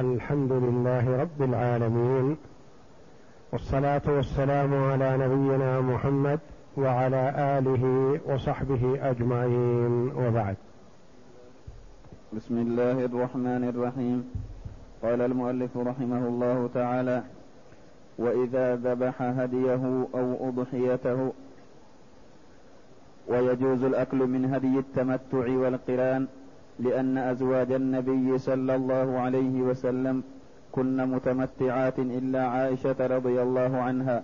الحمد لله رب العالمين والصلاة والسلام على نبينا محمد وعلى آله وصحبه أجمعين وبعد. بسم الله الرحمن الرحيم. قال المؤلف رحمه الله تعالى وإذا ذبح هديه أو أضحيته ويجوز الأكل من هدي التمتع والقران لأن أزواج النبي صلى الله عليه وسلم كن متمتعات إلا عائشة رضي الله عنها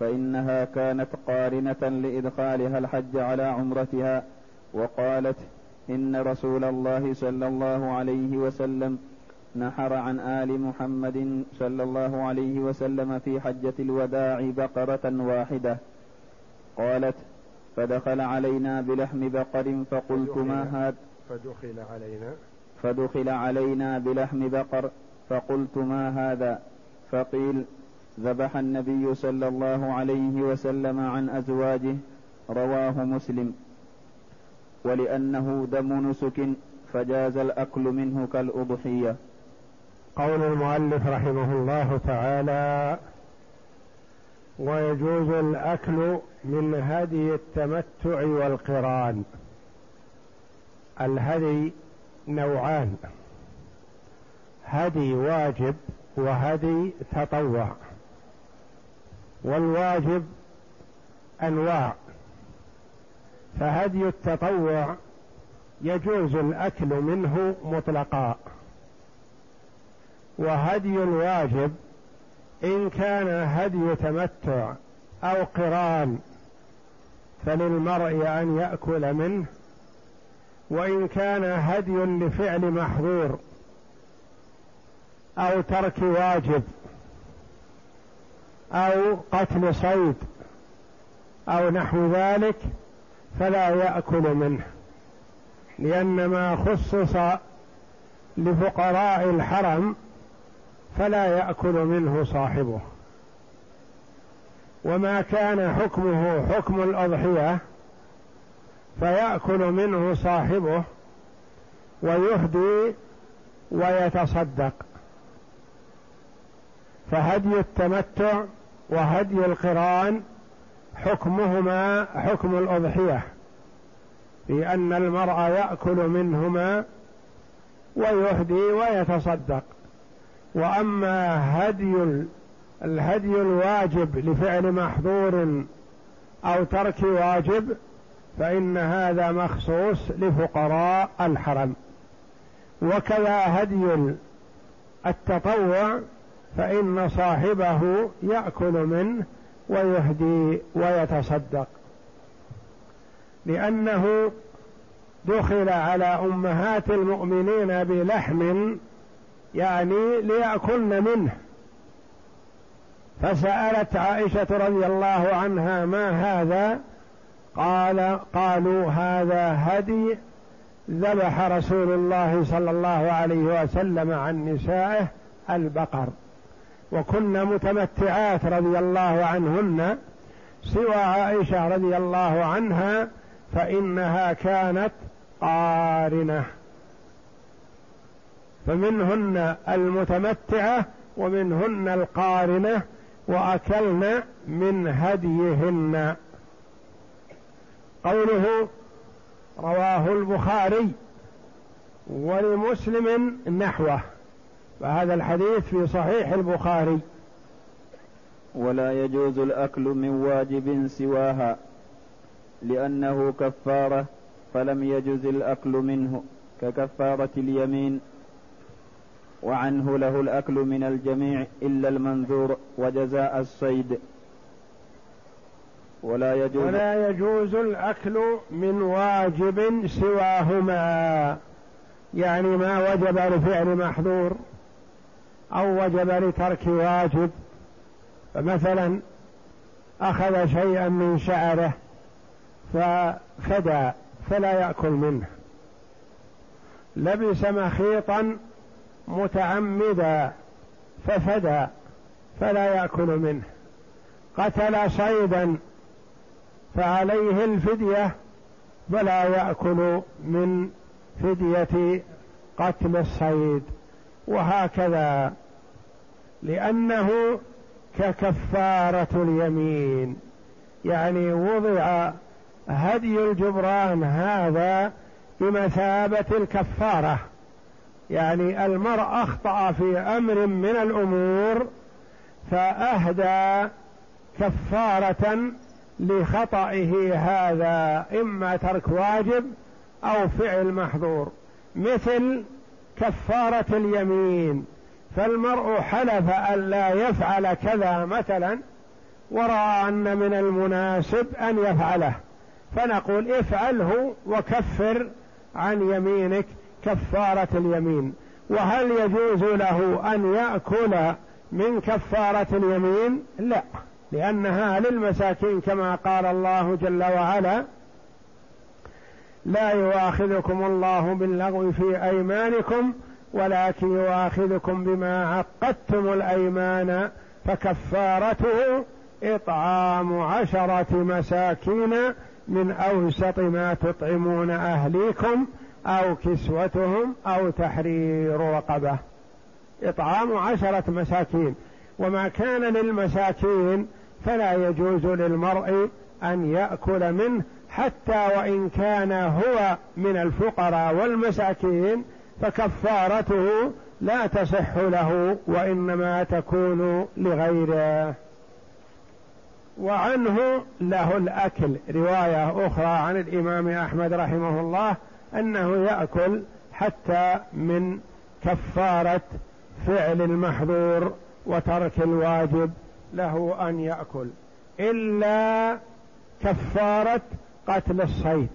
فإنها كانت قارنة لإدخالها الحج على عمرتها وقالت إن رسول الله صلى الله عليه وسلم نحر عن آل محمد صلى الله عليه وسلم في حجة الوداع بقرة واحدة. قالت فدخل علينا بلحم بقر فقلت ما هذا؟ فدخل علينا. فدخل علينا بلحم بقر فقلت ما هذا؟ فقيل ذبح النبي صلى الله عليه وسلم عن أزواجه رواه مسلم. ولأنه دم نسك فجاز الأكل منه كالأضحية. قول المؤلف رحمه الله تعالى ويجوز الأكل من هدي التمتع والقران. الهدي نوعان هدي واجب وهدي تطوع والواجب أنواع فهدي التطوع يجوز الأكل منه مطلقا وهدي الواجب إن كان هدي تمتع أو قران فللمرء أن يأكل منه وإن كان هدي لفعل محظور أو ترك واجب أو قتل صيد أو نحو ذلك فلا يأكل منه لأن ما خصص لفقراء الحرم فلا يأكل منه صاحبه. وما كان حكمه حكم الأضحية فيأكل منه صاحبه ويهدي ويتصدق. فهدي التمتع وهدي القران حكمهما حكم الأضحية في أن المرء يأكل منهما ويهدي ويتصدق. وأما هدي الهدي الواجب لفعل محظور أو ترك واجب فإن هذا مخصوص لفقراء الحرم. وكذا هدي التطوع فإن صاحبه يأكل منه ويهدي ويتصدق. لأنه دخل على أمهات المؤمنين بلحم يعني ليأكلن منه. فسألت عائشة رضي الله عنها ما هذا؟ قال قالوا هذا هدي ذبح رسول الله صلى الله عليه وسلم عن نسائه البقر وكن متمتعات رضي الله عنهن سوى عائشة رضي الله عنها فإنها كانت قارنة. فمنهن المتمتعة ومنهن القارنة وأكلن من هديهن. قوله رواه البخاري ولمسلم نحوه فهذا الحديث في صحيح البخاري. ولا يجوز الأكل من واجب سواها لأنه كفارة فلم يجز الأكل منه ككفارة اليمين. وعنه له الأكل من الجميع إلا المنذور وجزاء الصيد. ولا يجوز. ولا يجوز الأكل من واجب سواهما. يعني ما وجب لفعل محظور أو وجب لترك واجب. فمثلا أخذ شيئا من شعره ففدى فلا يأكل منه. لبس مخيطا متعمدا ففدى فلا يأكل منه. قتل صيدا فعليه الفدية فلا يأكل من فدية قتل الصيد. وهكذا لأنه ككفارة اليمين. يعني وضع هدي الجبران هذا بمثابة الكفارة. يعني المرء أخطأ في أمر من الأمور فأهدى كفارة لخطئه هذا إما ترك واجب أو فعل محظور. مثل كفارة اليمين فالمرء حلف أن لا يفعل كذا مثلا ورأى أن من المناسب أن يفعله. فنقول افعله وكفر عن يمينك كفارة اليمين. وهل يجوز له أن يأكل من كفارة اليمين؟ لا. لأنها للمساكين كما قال الله جل وعلا لا يؤاخذكم الله باللغو في أيمانكم ولكن يؤاخذكم بما عقدتم الأيمان فكفارته إطعام عشرة مساكين من أوسط ما تطعمون أهليكم أو كسوتهم أو تحرير رقبة. إطعام عشرة مساكين. وما كان للمساكين فلا يجوز للمرء أن يأكل منه حتى وإن كان هو من الفقراء والمساكين فكفارته لا تصح له وإنما تكون لغيره. وعنه له الأكل. رواية أخرى عن الإمام أحمد رحمه الله أنه يأكل حتى من كفارة فعل المحظور وترك الواجب. له أن يأكل إلا كفارة قتل الصيد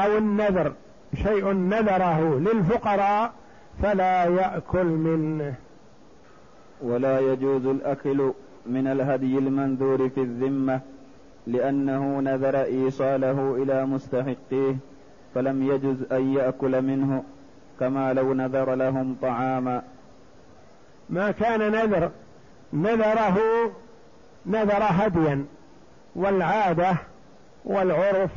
أو النذر شيء نذره للفقراء فلا يأكل منه. ولا يجوز الأكل من الهدي المنذور في الذمة لأنه نذر إيصاله إلى مستحقيه فلم يجز أن يأكل منه كما لو نذر لهم طعاما. ما كان نذر نذره نذر هديا. والعادة والعرف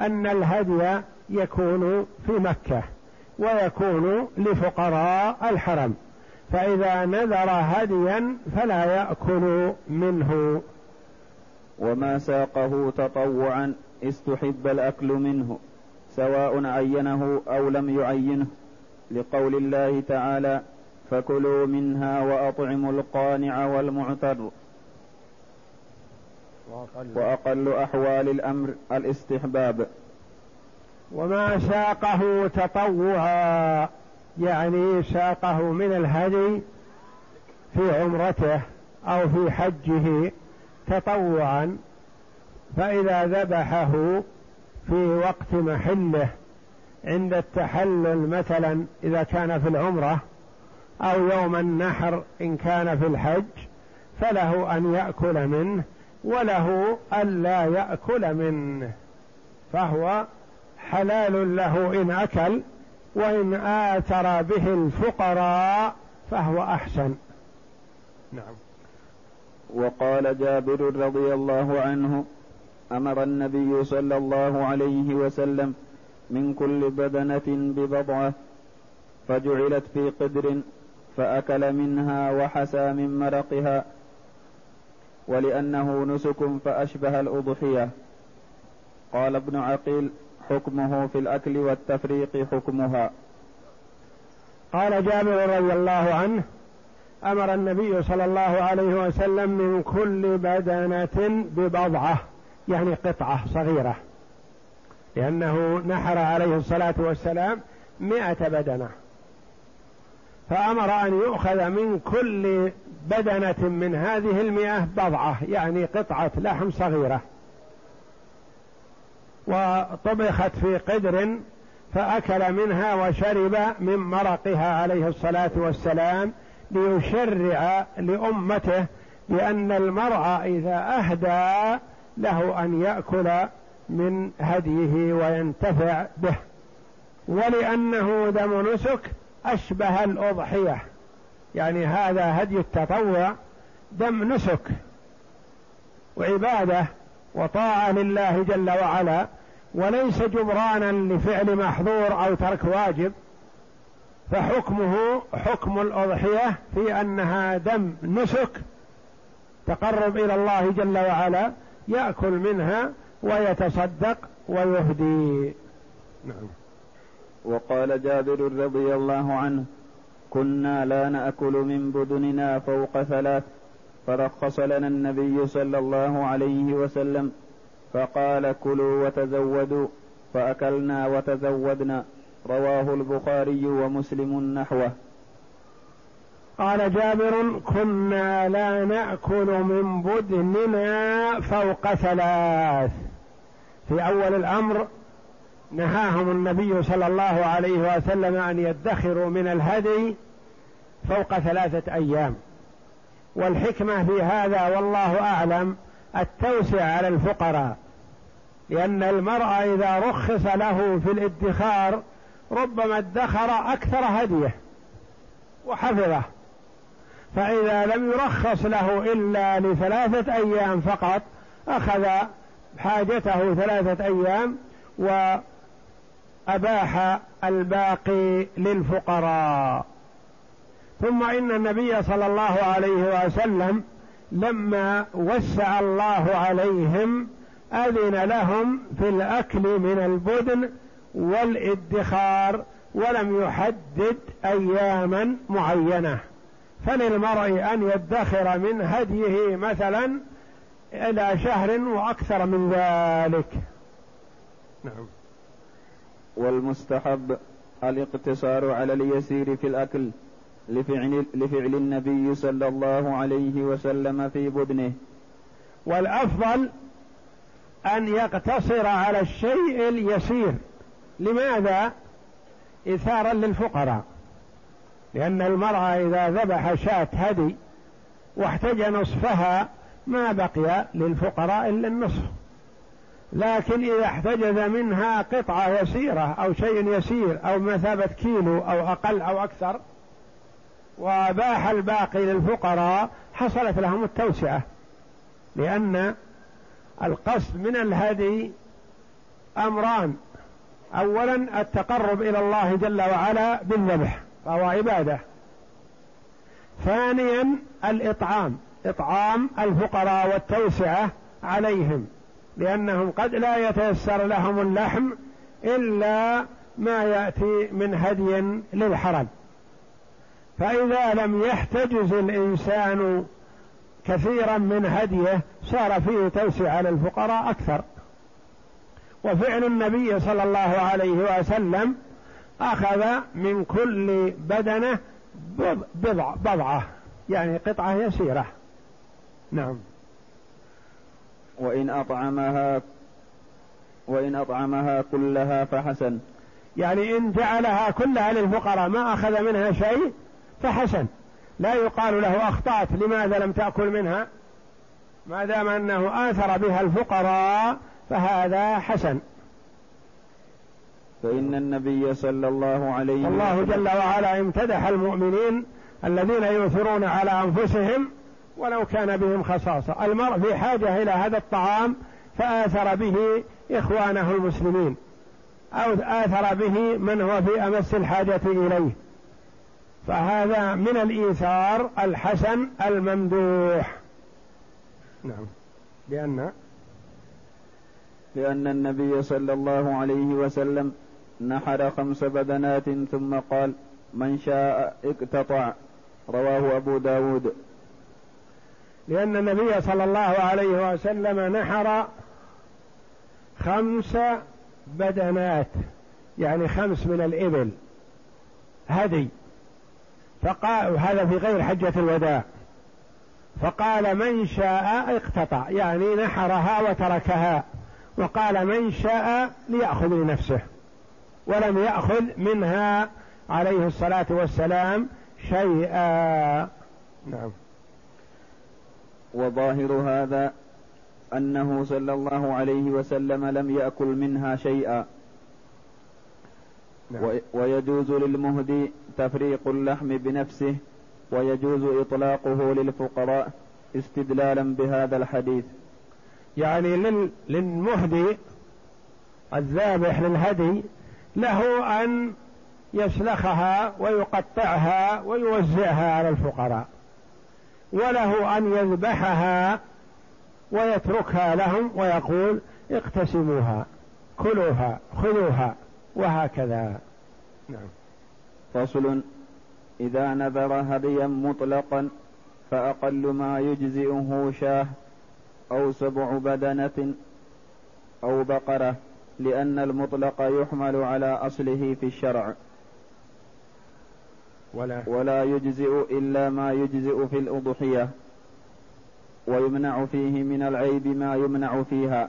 أن الهدي يكون في مكة ويكون لفقراء الحرم. فإذا نذر هديا فلا يأكل منه. وما ساقه تطوعا استحب الأكل منه سواء عينه أو لم يعينه. لقول الله تعالى فكلوا منها وأطعموا القانع والمعتر وأقل. أحوال الأمر الاستحباب. وما ساقه تطوعا يعني ساقه من الهدي في عمرته أو في حجه تطوعا فإذا ذبحه في وقت محله عند التحلل مثلا إذا كان في العمرة أو يوم النحر إن كان في الحج فله أن يأكل منه وله ألا يأكل منه فهو حلال له إن أكل وإن آثر به الفقراء فهو أحسن. نعم. وقال جابر رضي الله عنه أمر النبي صلى الله عليه وسلم من كل بدنة ببضعة فجعلت في قدر فأكل منها وحسى من مرقها ولأنه نسك فأشبه الأضحية. قال ابن عقيل حكمه في الأكل والتفريق حكمها. قال جابر رضي الله عنه أمر النبي صلى الله عليه وسلم من كل بدنة ببضعة يعني قطعة صغيرة لأنه نحر عليه الصلاة والسلام مئة بدنة. فأمر أن يؤخذ من كل بدنة من هذه المئة بضعة يعني قطعة لحم صغيرة. وطبخت في قدر فأكل منها وشرب من مرقها عليه الصلاة والسلام ليشرع لأمته بأن المرأة إذا أهدى له أن يأكل من هديه وينتفع به. ولأنه دم نسك أشبه الأضحية. يعني هذا هدي التطوع دم نسك وعبادة وطاعة لله جل وعلا وليس جبرانا لفعل محظور أو ترك واجب. فحكمه حكم الأضحية في أنها دم نسك تقرب إلى الله جل وعلا يأكل منها ويتصدق ويهدي. نعم. وقال جابر رضي الله عنه كنا لا نأكل من بدننا فوق ثلاث. فرخص لنا النبي صلى الله عليه وسلم فقال كلوا وتزودوا. فأكلنا وتزودنا. رواه البخاري ومسلم نحوه. قال جابر كنا لا نأكل من بدننا فوق ثلاث. في أول الأمر نهاهم النبي صلى الله عليه وسلم أن يدخروا من الهدي فوق ثلاثة أيام. والحكمة في هذا والله أعلم التوسع على الفقراء لأن المرء إذا رخص له في الادخار ربما ادخر أكثر هدية وحفظه. فإذا لم يرخص له إلا لثلاثة أيام فقط أخذ حاجته ثلاثة أيام و أباح الباقي للفقراء. ثم إن النبي صلى الله عليه وسلم لما وسع الله عليهم أذن لهم في الأكل من البدن والادخار ولم يحدد أياما معينة. فللمرء أن يدخر من هديه مثلا إلى شهر وأكثر من ذلك. نعم. والمستحب الاقتصار على اليسير في الأكل لفعل, لفعل النبي صلى الله عليه وسلم في بدنه والأفضل أن يقتصر على الشيء اليسير. لماذا؟ إثارا للفقراء. لأن المرأة إذا ذبح شاة هدي واحتج نصفها ما بقي للفقراء إلا النصف. لكن إذا احتجز منها قطعة يسيرة أو شيء يسير أو مثابة كيلو أو أقل أو أكثر وأباح الباقي للفقراء حصلت لهم التوسعة. لأن القصد من الهدي أمران. أولا التقرب إلى الله جل وعلا بالذبح فهو عبادة. ثانيا الإطعام. إطعام الفقراء والتوسعة عليهم. لأنهم قد لا يتيسر لهم اللحم إلا ما يأتي من هدي للحرم. فإذا لم يحتجز الإنسان كثيرا من هديه صار فيه توسع على الفقراء أكثر. وفعل النبي صلى الله عليه وسلم أخذ من كل بدنة بضع بضعة يعني قطعة يسيرة. نعم. وإن أطعمها وإن أطعمها كلها فحسن. يعني إن جعلها كلها للفقراء ما أخذ منها شيء فحسن. لا يقال له أخطأت لماذا لم تأكل منها؟ ما دام أنه آثر بها الفقراء فهذا حسن. فإن النبي صلى الله عليه وسلم الله جل وعلا امتدح المؤمنين الذين يؤثرون على أنفسهم ولو كان بهم خصاصة. المرء في حاجة إلى هذا الطعام فآثر به إخوانه المسلمين. أو آثر به من هو في أمس الحاجة إليه. فهذا من الإيثار الحسن الممدوح. نعم. لأن لأن النبي صلى الله عليه وسلم نحر خمس بدنات ثم قال من شاء اقتطع. رواه أبو داود. لأن النبي صلى الله عليه وسلم نحر خمس بدنات يعني خمس من الإبل هدي. فقال هذا في غير حجة الوداع. فقال من شاء اقتطع. يعني نحرها وتركها. وقال من شاء ليأخذ لنفسه. ولم يأخذ منها عليه الصلاة والسلام شيئا. نعم. وظاهر هذا أنه صلى الله عليه وسلم لم يأكل منها شيئا. نعم. ويجوز للمهدي تفريق اللحم بنفسه ويجوز إطلاقه للفقراء استدلالا بهذا الحديث. يعني للمهدي الذابح للهدي له أن يسلخها ويقطعها ويوزعها على الفقراء. وله أن يذبحها ويتركها لهم ويقول اقتسموها كلوها خذوها وهكذا. نعم. فصل إذا نذر هديا مطلقا فأقل ما يجزئه شاه أو سبع بدنة أو بقرة لأن المطلق يحمل على أصله في الشرع. ولا, ولا يجزئ إلا ما يجزئ في الأضحية ويمنع فيه من العيب ما يمنع فيها.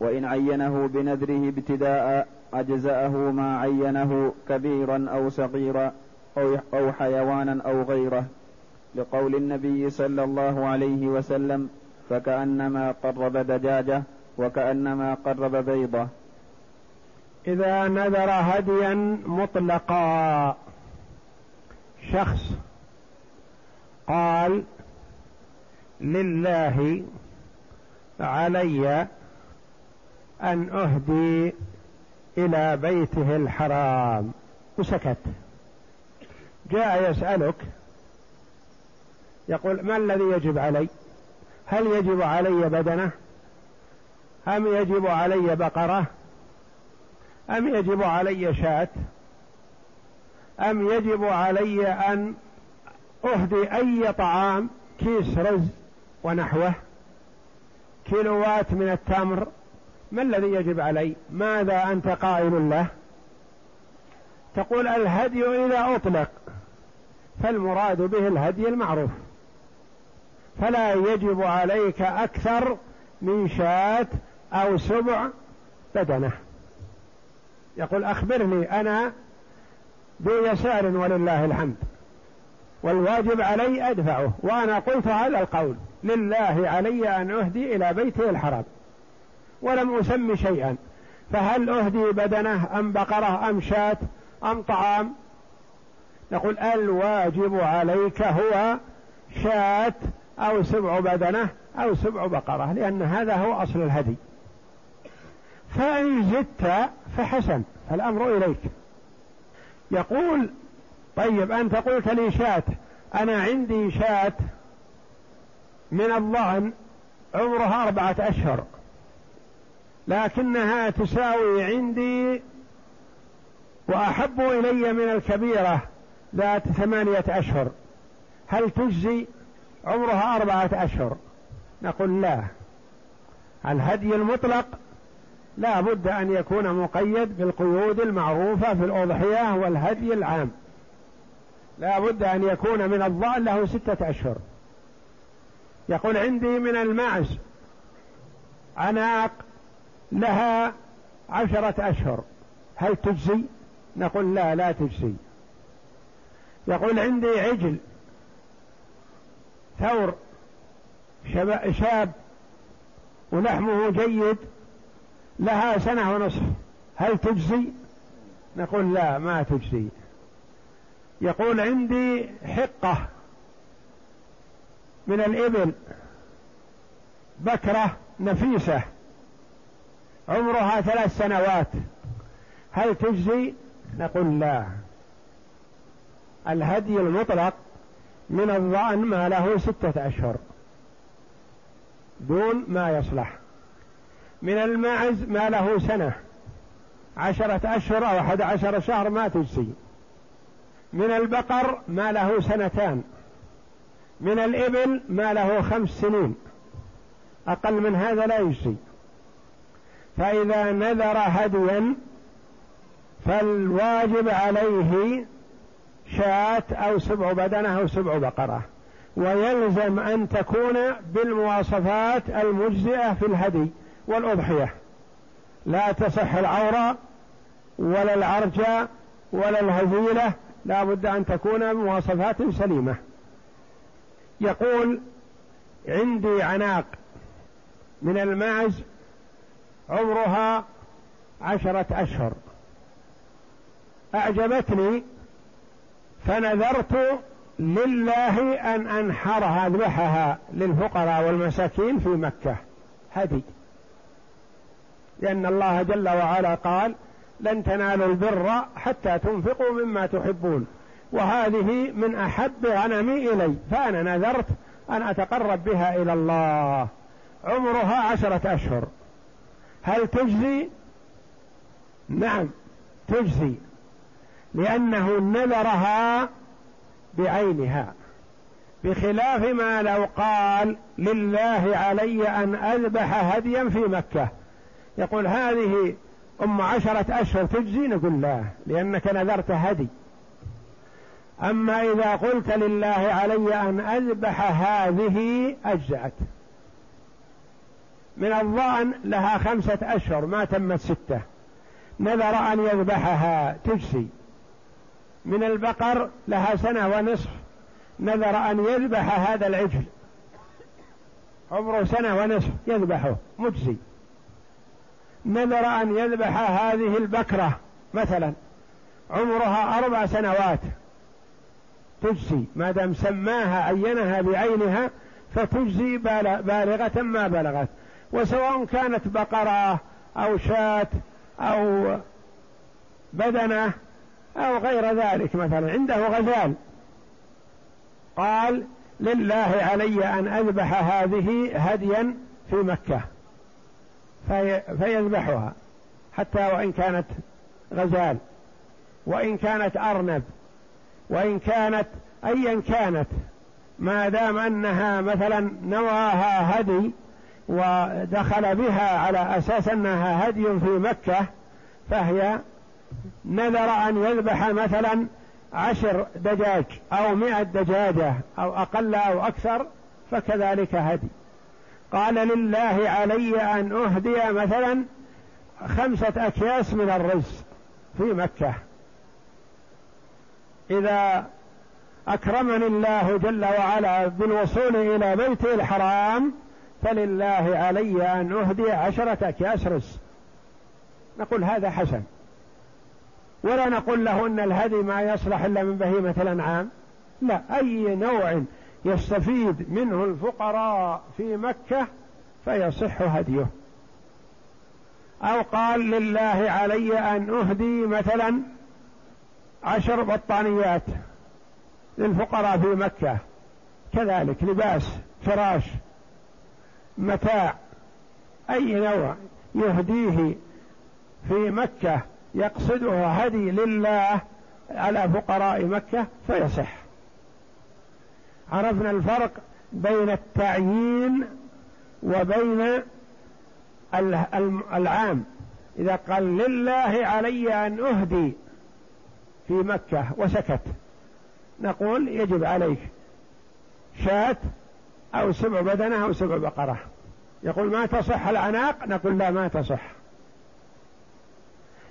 وإن عينه بنذره ابتداء أجزأه ما عينه كبيرا أو صغيرا أو, أو حيوانا أو غيره. لقول النبي صلى الله عليه وسلم فكأنما قرب دجاجة وكأنما قرب بيضة. إذا نذر هديا مطلقا. شخص قال لله علي أن أهدي إلى بيته الحرام. وسكت. جاء يسألك يقول ما الذي يجب علي؟ هل يجب علي بدنة؟ أم يجب علي بقرة؟ أم يجب علي شاة؟ أم يجب علي أن أهدي أي طعام كيس رز ونحوه كيلوات من التمر؟ ما الذي يجب علي؟ ماذا أنت قائل له؟ تقول الهدي إذا أطلق فالمراد به الهدي المعروف. فلا يجب عليك أكثر من شاة أو سبع بدنة. يقول أخبرني أنا ذو يسار ولله الحمد. والواجب علي أدفعه وأنا قلت هذا القول لله علي أن أهدي إلى بيته الحرام ولم أسم شيئا. فهل أهدي بدنه أم بقرة أم شاة أم طعام؟ نقول الواجب عليك هو شاة أو سبع بدنة أو سبع بقرة لأن هذا هو أصل الهدي. فإن زدت فحسن الأمر إليك. يقول طيب أنت قلت لي شاة. أنا عندي شاة من الظأن عمرها أربعة أشهر. لكنها تساوي عندي وأحب إلي من الكبيرة ذات ثمانية أشهر. هل تجزي عمرها أربعة أشهر؟ نقول لا. الهدي المطلق لا بد أن يكون مقيد بالقيود المعروفة في الأضحية والهدي العام. لا بد أن يكون من الضأن له ستة أشهر. يقول عندي من المعز عناق لها عشرة أشهر. هل تجزي؟ نقول لا لا تجزي. يقول عندي عجل ثور شاب ولحمه جيد لها سنة ونصف. هل تجزي؟ نقول لا ما تجزي. يقول عندي حقة من الإبل بكرة نفيسة. عمرها ثلاث سنوات. هل تجزي؟ نقول لا. الهدي المطلق من الظأن ما له ستة أشهر. دون ما يصلح. من الماعز ما له سنة. عشرة أشهر أو أحد عشر شهر ما تجزي. من البقر ما له سنتان. من الإبل ما له خمس سنين. أقل من هذا لا يجزي. فإذا نذر هديا فالواجب عليه شاة أو سبع بدنة أو سبع بقرة. ويلزم أن تكون بالمواصفات المجزئة في الهدي. والأضحية. لا تصح العورة ولا العرجة ولا الهزيلة. لا بد أن تكون بمواصفات سليمة. يقول عندي عناق من الماعز عمرها عشرة أشهر. أعجبتني فنذرت لله أن أنحرها أذبحها للفقراء والمساكين في مكة. هدي. لأن الله جل وعلا قال لن تنالوا البر حتى تنفقوا مما تحبون. وهذه من أحب غنمي إلي فأنا نذرت أن أتقرب بها إلى الله. عمرها عشرة أشهر. هل تجزي؟ نعم تجزي. لأنه نذرها بعينها. بخلاف ما لو قال لله علي أن أذبح هديا في مكة. يقول هذه أم عشرة أشهر تجزي نقول لا لأنك نذرت هدي. أما إذا قلت لله علي أن أذبح هذه أجزأت. من الظأن لها خمسة أشهر ما تمت ستة. نذر أن يذبحها تجزي. من البقر لها سنة ونصف. نذر أن يذبح هذا العجل. عمره سنة ونصف يذبحه مجزي. نذر أن يذبح هذه البكرة مثلا. عمرها أربع سنوات. تجزي. ما دام سماها عينها بعينها فتجزي بالغة ما بلغت. وسواء كانت بقرة أو شاة أو بدنة أو غير ذلك مثلا. عنده غزال. قال لله علي أن أذبح هذه هديا في مكة. في فيذبحها. حتى وإن كانت غزال وإن كانت أرنب وإن كانت أيا كانت ما دام أنها مثلا نواها هدي ودخل بها على أساس أنها هدي في مكة فهي نذر أن يذبح مثلا عشر دجاج أو مئة دجاجة أو أقل أو أكثر فكذلك هدي. قال لله علي أن أهدي مثلا خمسة أكياس من الرز في مكة. إذا أكرمني الله جل وعلا بالوصول إلى بيته الحرام فلله علي أن أهدي عشرة أكياس رز. نقول هذا حسن. ولا نقول له إن الهدي ما يصلح إلا من بهيمة الأنعام. لا أي نوع يستفيد منه الفقراء في مكة فيصح هديه. أو قال لله علي أن أهدي مثلا عشر بطانيات للفقراء في مكة. كذلك لباس فراش متاع أي نوع يهديه في مكة يقصدها هدي لله على فقراء مكة فيصح. عرفنا الفرق بين التعيين وبين العام. إذا قال لله علي أن أهدي في مكة وسكت نقول يجب عليك شاة أو سبع بدنة أو سبع بقرة. يقول ما تصح العناق نقول لا ما تصح.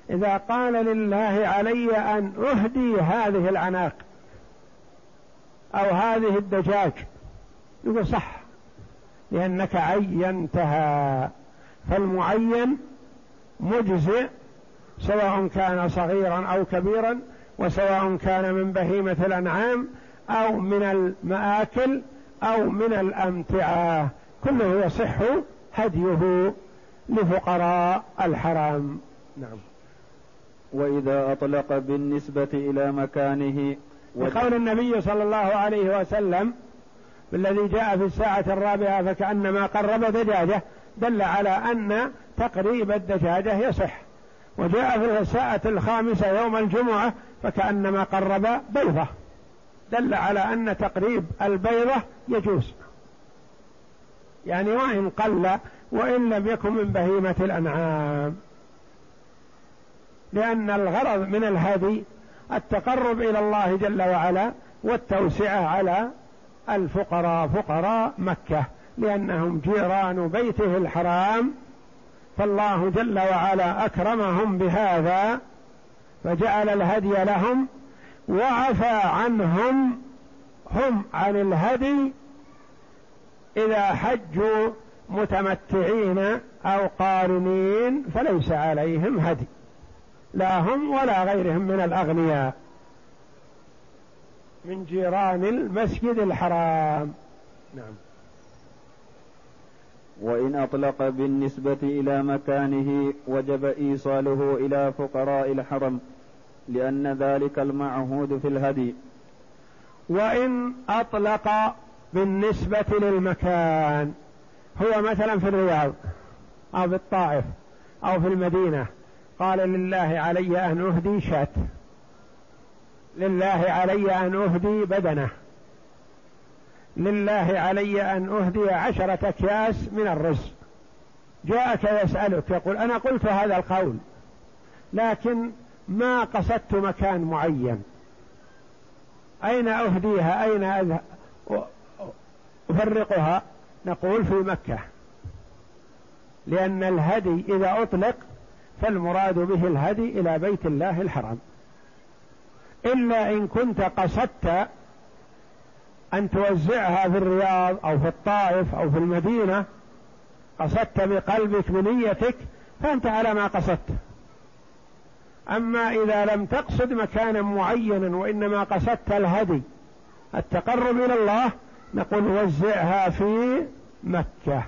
إذا قال لله علي أن أهدي هذه العناق أو هذه الدجاج. يقول صح لأنك عينتها. فالمعين مجزئ سواء كان صغيرا أو كبيرا وسواء كان من بهيمة الأنعام أو من المآكل أو من الأمتعة. كله يصح هديه لفقراء الحرام. نعم. وإذا أطلق بالنسبة إلى مكانه وقول النبي صلى الله عليه وسلم بالذي جاء في الساعة الرابعة فكأنما قرب دجاجة دل على أن تقريب الدجاجة يصح. وجاء في الساعة الخامسة يوم الجمعة فكأنما قرب بيضة. دل على أن تقريب البيضة يجوز. يعني وإن قل وإن لم يكن من بهيمة الأنعام. لأن الغرض من الهدي التقرب إلى الله جل وعلا والتوسعة على الفقراء فقراء مكة لأنهم جيران بيته الحرام فالله جل وعلا أكرمهم بهذا فجعل الهدي لهم وعفى عنهم هم عن الهدي إذا حجوا متمتعين أو قارنين فليس عليهم هدي. لا هم ولا غيرهم من الأغنياء. من جيران المسجد الحرام. نعم. وإن أطلق بالنسبة إلى مكانه وجب إيصاله إلى فقراء الحرم لأن ذلك المعهود في الهدي. وإن أطلق بالنسبة للمكان هو مثلا في الرياض أو في الطائف أو في المدينة قال لله علي أن أهدي شاة لله علي أن أهدي بدنه. لله علي أن أهدي عشرة أكياس من الرز جاءك يسألك يقول أنا قلت هذا القول لكن ما قصدت مكان معين. أين أهديها؟ أين أفرقها؟ نقول في مكة. لأن الهدي إذا أطلق فالمراد به الهدي إلى بيت الله الحرام. إلا إن كنت قصدت أن توزعها في الرياض أو في الطائف أو في المدينة قصدت بقلبك بنيتك فأنت على ما قصدت. أما إذا لم تقصد مكانا معينا وإنما قصدت الهدي التقرب إلى الله نقول وزعها في مكة.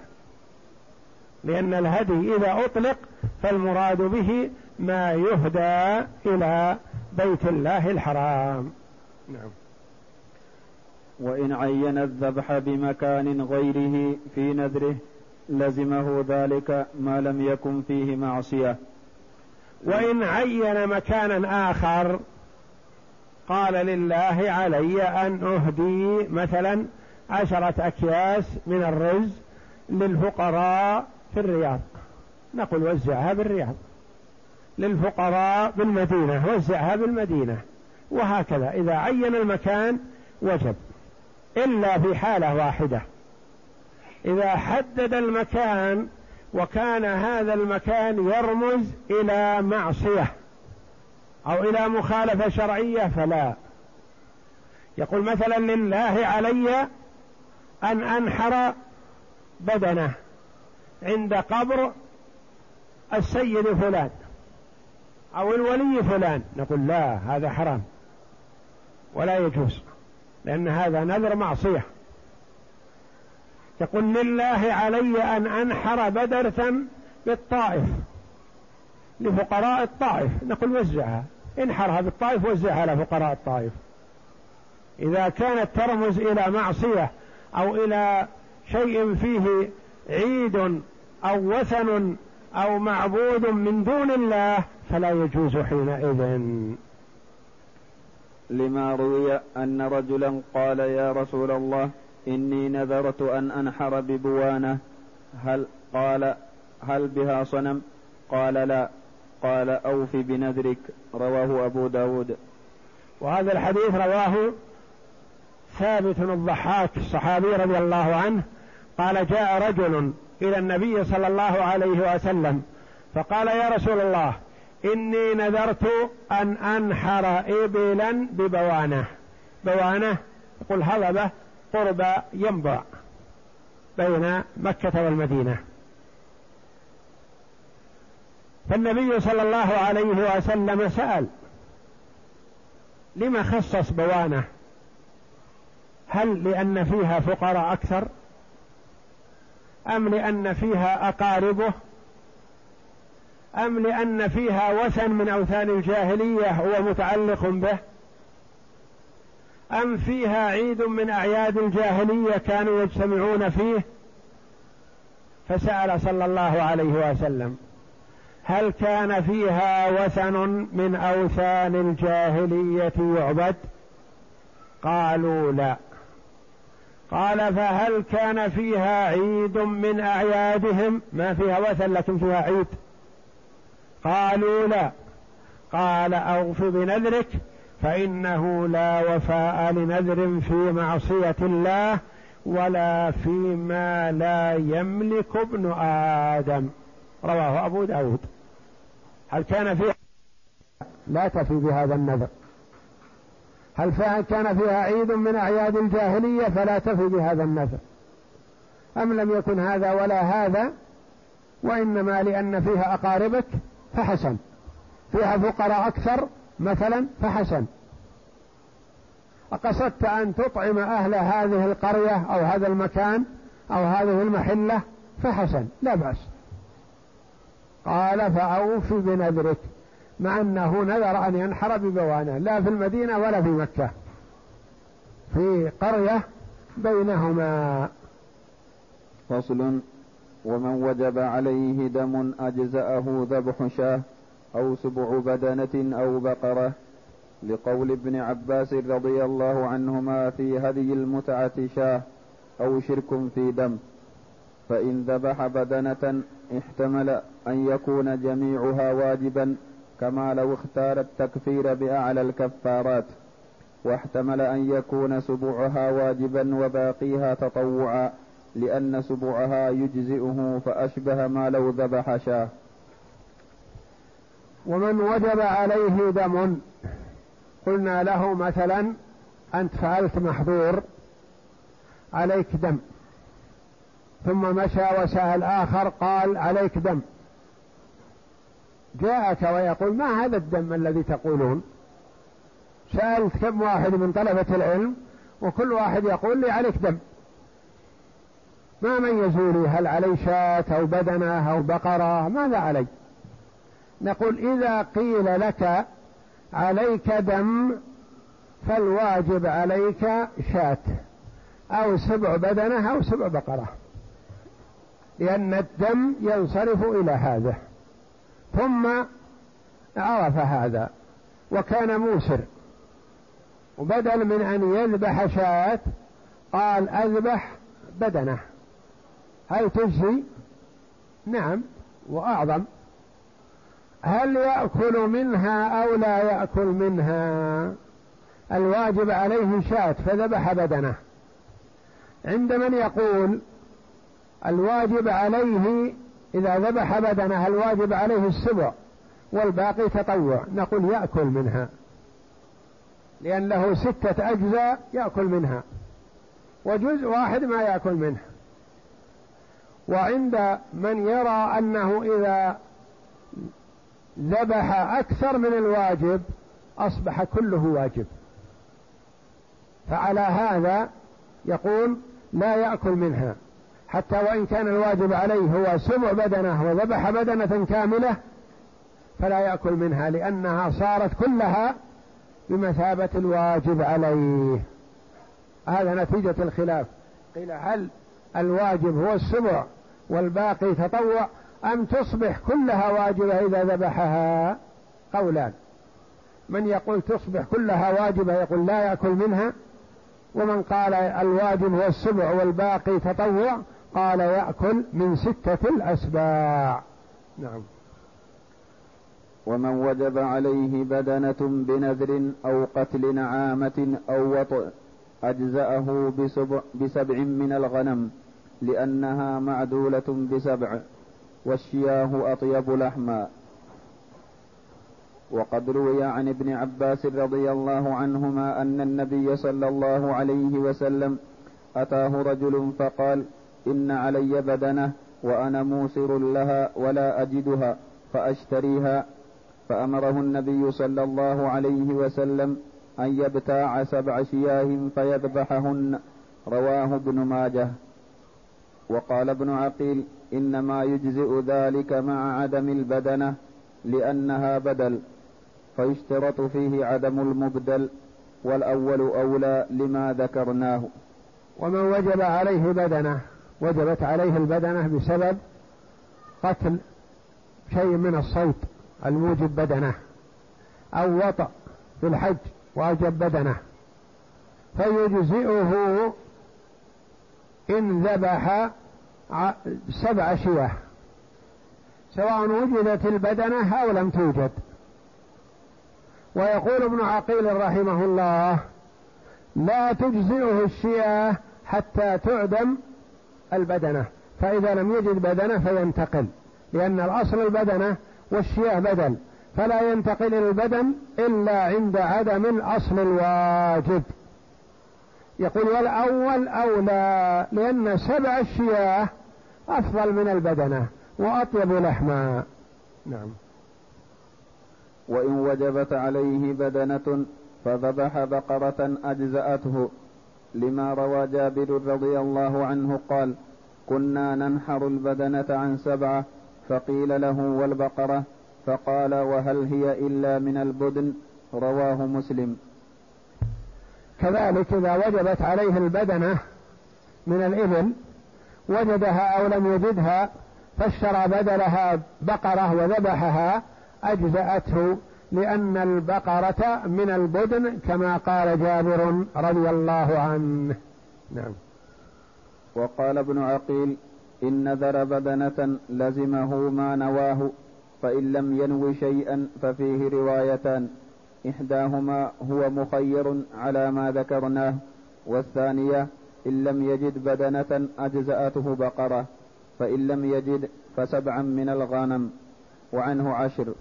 لأن الهدي إذا أطلق فالمراد به ما يهدى إلى بيت الله الحرام. نعم. وإن عين الذبح بمكان غيره في نذره لزمه ذلك ما لم يكن فيه معصية. وإن عين مكانا آخر قال لله علي أن أهدي مثلا عشرة أكياس من الرز للفقراء في الرياض. نقول وزعها بالرياض للفقراء بالمدينة وزعها بالمدينة وهكذا. إذا عين المكان وجب إلا في حالة واحدة. إذا حدد المكان وكان هذا المكان يرمز إلى معصية أو إلى مخالفة شرعية فلا. يقول مثلا لله علي أن أنحر بدنه عند قبر السيد فلان أو الولي فلان. نقول لا هذا حرام. ولا يجوز لأن هذا نذر معصية. يقول لله علي أن أنحر بدرة بالطائف لفقراء الطائف. نقول وزعها انحرها بالطائف وزعها على فقراء الطائف. إذا كانت ترمز إلى معصية أو إلى شيء فيه عيد أو وثن أو معبود من دون الله فلا يجوز حينئذ. لما روي أن رجلا قال يا رسول الله إني نذرت أن أنحر ببوانة. هل قال هل بها صنم؟ قال لا. قال أوف بنذرك. رواه أبو داود. وهذا الحديث رواه ثابت الضحاك الصحابي رضي الله عنه. قال جاء رجل إلى النبي صلى الله عليه وسلم فقال يا رسول الله إني نذرت أن أنحر إبلا ببوانة. بوانة يقول هضبة قرب ينبع بين مكة والمدينة. فالنبي صلى الله عليه وسلم سأل لما خصص بوانة؟ هل لأن فيها فقراء أكثر؟ أم لأن فيها أقاربه؟ أم لأن فيها وثن من أوثان الجاهلية هو متعلق به؟ أم فيها عيد من أعياد الجاهلية كانوا يجتمعون فيه؟ فسأل صلى الله عليه وسلم هل كان فيها وثن من أوثان الجاهلية يعبد؟ قالوا لا. قال فهل كان فيها عيد من أعيادهم؟ ما فيها وثن لكن فيها عيد. قالوا لا. قال أوف بنذرك فإنه لا وفاء لنذر في معصية الله ولا فيما لا يملك ابن آدم. رواه أبو داود. هل كان فيها؟ لا تفي بهذا النذر. هل كان فيها عيد من أعياد الجاهلية؟ فلا تفي بهذا النذر أم لم يكن هذا ولا هذا وإنما لأن فيها أقاربك فحسن. فيها فقراء أكثر مثلا فحسن. أقصدت أن تطعم أهل هذه القرية أو هذا المكان أو هذه المحلة فحسن. لا بأس. قال فأوف بنذرك. مع أنه نذر أن ينحر ببوانة لا في المدينة ولا في مكة. في قرية بينهما. فصل ومن وجب عليه دم أجزأه ذبح شاة أو سبع بدنة أو بقرة. لقول ابن عباس رضي الله عنهما في هدي المتعة شاة أو شرك في دم. فإن ذبح بدنة احتمل أن يكون جميعها واجبا كما لو اختار التكفير بأعلى الكفارات واحتمل أن يكون سبوعها واجبا وباقيها تطوعا لأن سبوعها يجزئه فأشبه ما لو ذبح شاه. ومن وجب عليه دم قلنا له مثلا أنت فعلت محظور عليك دم. ثم مشى وسأل آخر قال عليك دم. جاءك ويقول ما هذا الدم الذي تقولون؟ سألت كم واحد من طلبة العلم وكل واحد يقول لي عليك دم. ما ميزوا لي؟ هل علي شاة أو بدنة أو بقرة؟ ماذا علي؟ نقول إذا قيل لك عليك دم فالواجب عليك شاة. أو سبع بدنة أو سبع بقرة. لأن الدم ينصرف إلى هذا. ثم عرف هذا وكان موسر. وبدل من أن يذبح شاة قال أذبح بدنه. هل تجزي؟ نعم وأعظم. هل يأكل منها أو لا يأكل منها؟ الواجب عليه شاة فذبح بدنه. عند من يقول الواجب عليه إذا ذبح بدنه الواجب عليه السبع والباقي تطوع؟ نقول يأكل منها. لأن له ستة أجزاء يأكل منها. وجزء واحد ما يأكل منه. وعند من يرى أنه إذا ذبح أكثر من الواجب أصبح كله واجب. فعلى هذا يقول لا يأكل منها. حتى وإن كان الواجب عليه هو سبع بدنه وذبح بدنة كاملة فلا يأكل منها لأنها صارت كلها بمثابة الواجب عليه. هذا نتيجة الخلاف. قيل هل الواجب هو السبع والباقي تطوع أم تصبح كلها واجبة إذا ذبحها؟ قولان. من يقول تصبح كلها واجبة يقول لا يأكل منها ومن قال الواجب هو السبع والباقي تطوع قال يأكل من ستة الأسباع. نعم. ومن وجب عليه بدنة بنذر أو قتل نعامة أو وطئ أجزأه بسبع, بسبع من الغنم لأنها معدولة بسبع والشياه أطيب لحما. وقد روي عن ابن عباس رضي الله عنهما أن النبي صلى الله عليه وسلم أتاه رجل فقال إن علي بدنة وأنا موسر لها ولا أجدها فأشتريها فأمره النبي صلى الله عليه وسلم أن يبتاع سبع شياه فيذبحهن. رواه ابن ماجه. وقال ابن عقيل إنما يجزئ ذلك مع عدم البدنة لأنها بدل فيشترط فيه عدم المبدل والأول أولى لما ذكرناه. ومن وجب عليه بدنة. وجبت عليه البدنة بسبب قتل شيء من الصوت الموجب بدنه أو وطأ في الحج واجب بدنه. فيجزئه إن ذبح سبع شياه سواء وجدت البدنة أو لم توجد. ويقول ابن عقيل رحمه الله لا تجزئه الشياه حتى تعدم البدنة. فإذا لم يجد بدنة فينتقل لأن الأصل البدنة والشياه بدل. فلا ينتقل البدن إلا عند عدم الأصل الواجب. يقول والأول أولى لأن سبع الشياه أفضل من البدنة وأطيب لحما. نعم. وإن وجبت عليه بدنة فذبح بقرة أجزأته. لما روى جابر رضي الله عنه قال كنا ننحر البدنة عن سبعة فقيل له والبقرة فقال وهل هي إلا من البدن رواه مسلم. كذلك إذا وجبت عليه البدنة من الإبل وجدها أو لم يجدها فاشترى بدلها بقرة وذبحها أجزأته لأن البقرة من البدن كما قال جابر رضي الله عنه. نعم. وقال ابن عقيل إن نذر بدنة لزمه ما نواه فإن لم ينو شيئا ففيه روايتان. إحداهما هو مخير على ما ذكرناه والثانية إن لم يجد بدنة أجزأته بقرة فإن لم يجد فسبعا من الغنم وعنه عشر.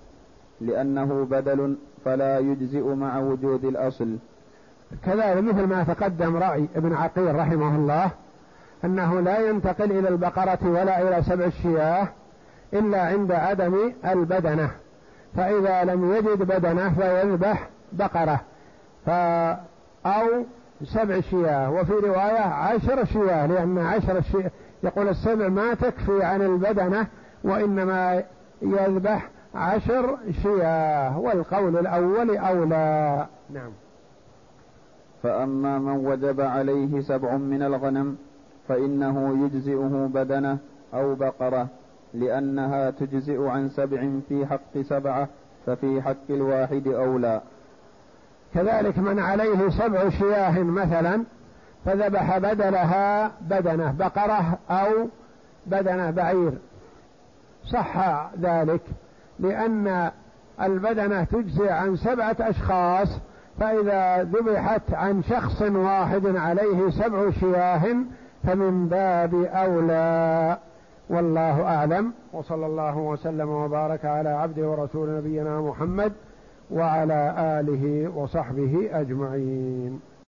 لأنه بدل فلا يجزئ مع وجود الأصل. كذلك مثل ما تقدم رأي ابن عقيل رحمه الله أنه لا ينتقل إلى البقرة ولا إلى سبع الشياه إلا عند عدم البدنة. فإذا لم يجد بدنة فيذبح بقرة. ف أو سبع شياه. وفي رواية عشر شياه لأن عشر شياه يقول السبع ما تكفي عن البدنة وإنما يذبح عشر شياه والقول الأول أولى. نعم. فأما من وجب عليه سبع من الغنم فإنه يجزئه بدنة أو بقرة لأنها تجزئ عن سبع في حق سبعة ففي حق الواحد أولى. كذلك من عليه سبع شياه مثلا فذبح بدلها بدنة بقرة أو بدنة بعير. صح ذلك. لأن البدنة تجزي عن سبعة أشخاص فإذا ذبحت عن شخص واحد عليه سبع شياه فمن باب أولى. والله أعلم. وصلى الله وسلم وبارك على عبده ورسول نبينا محمد وعلى آله وصحبه أجمعين.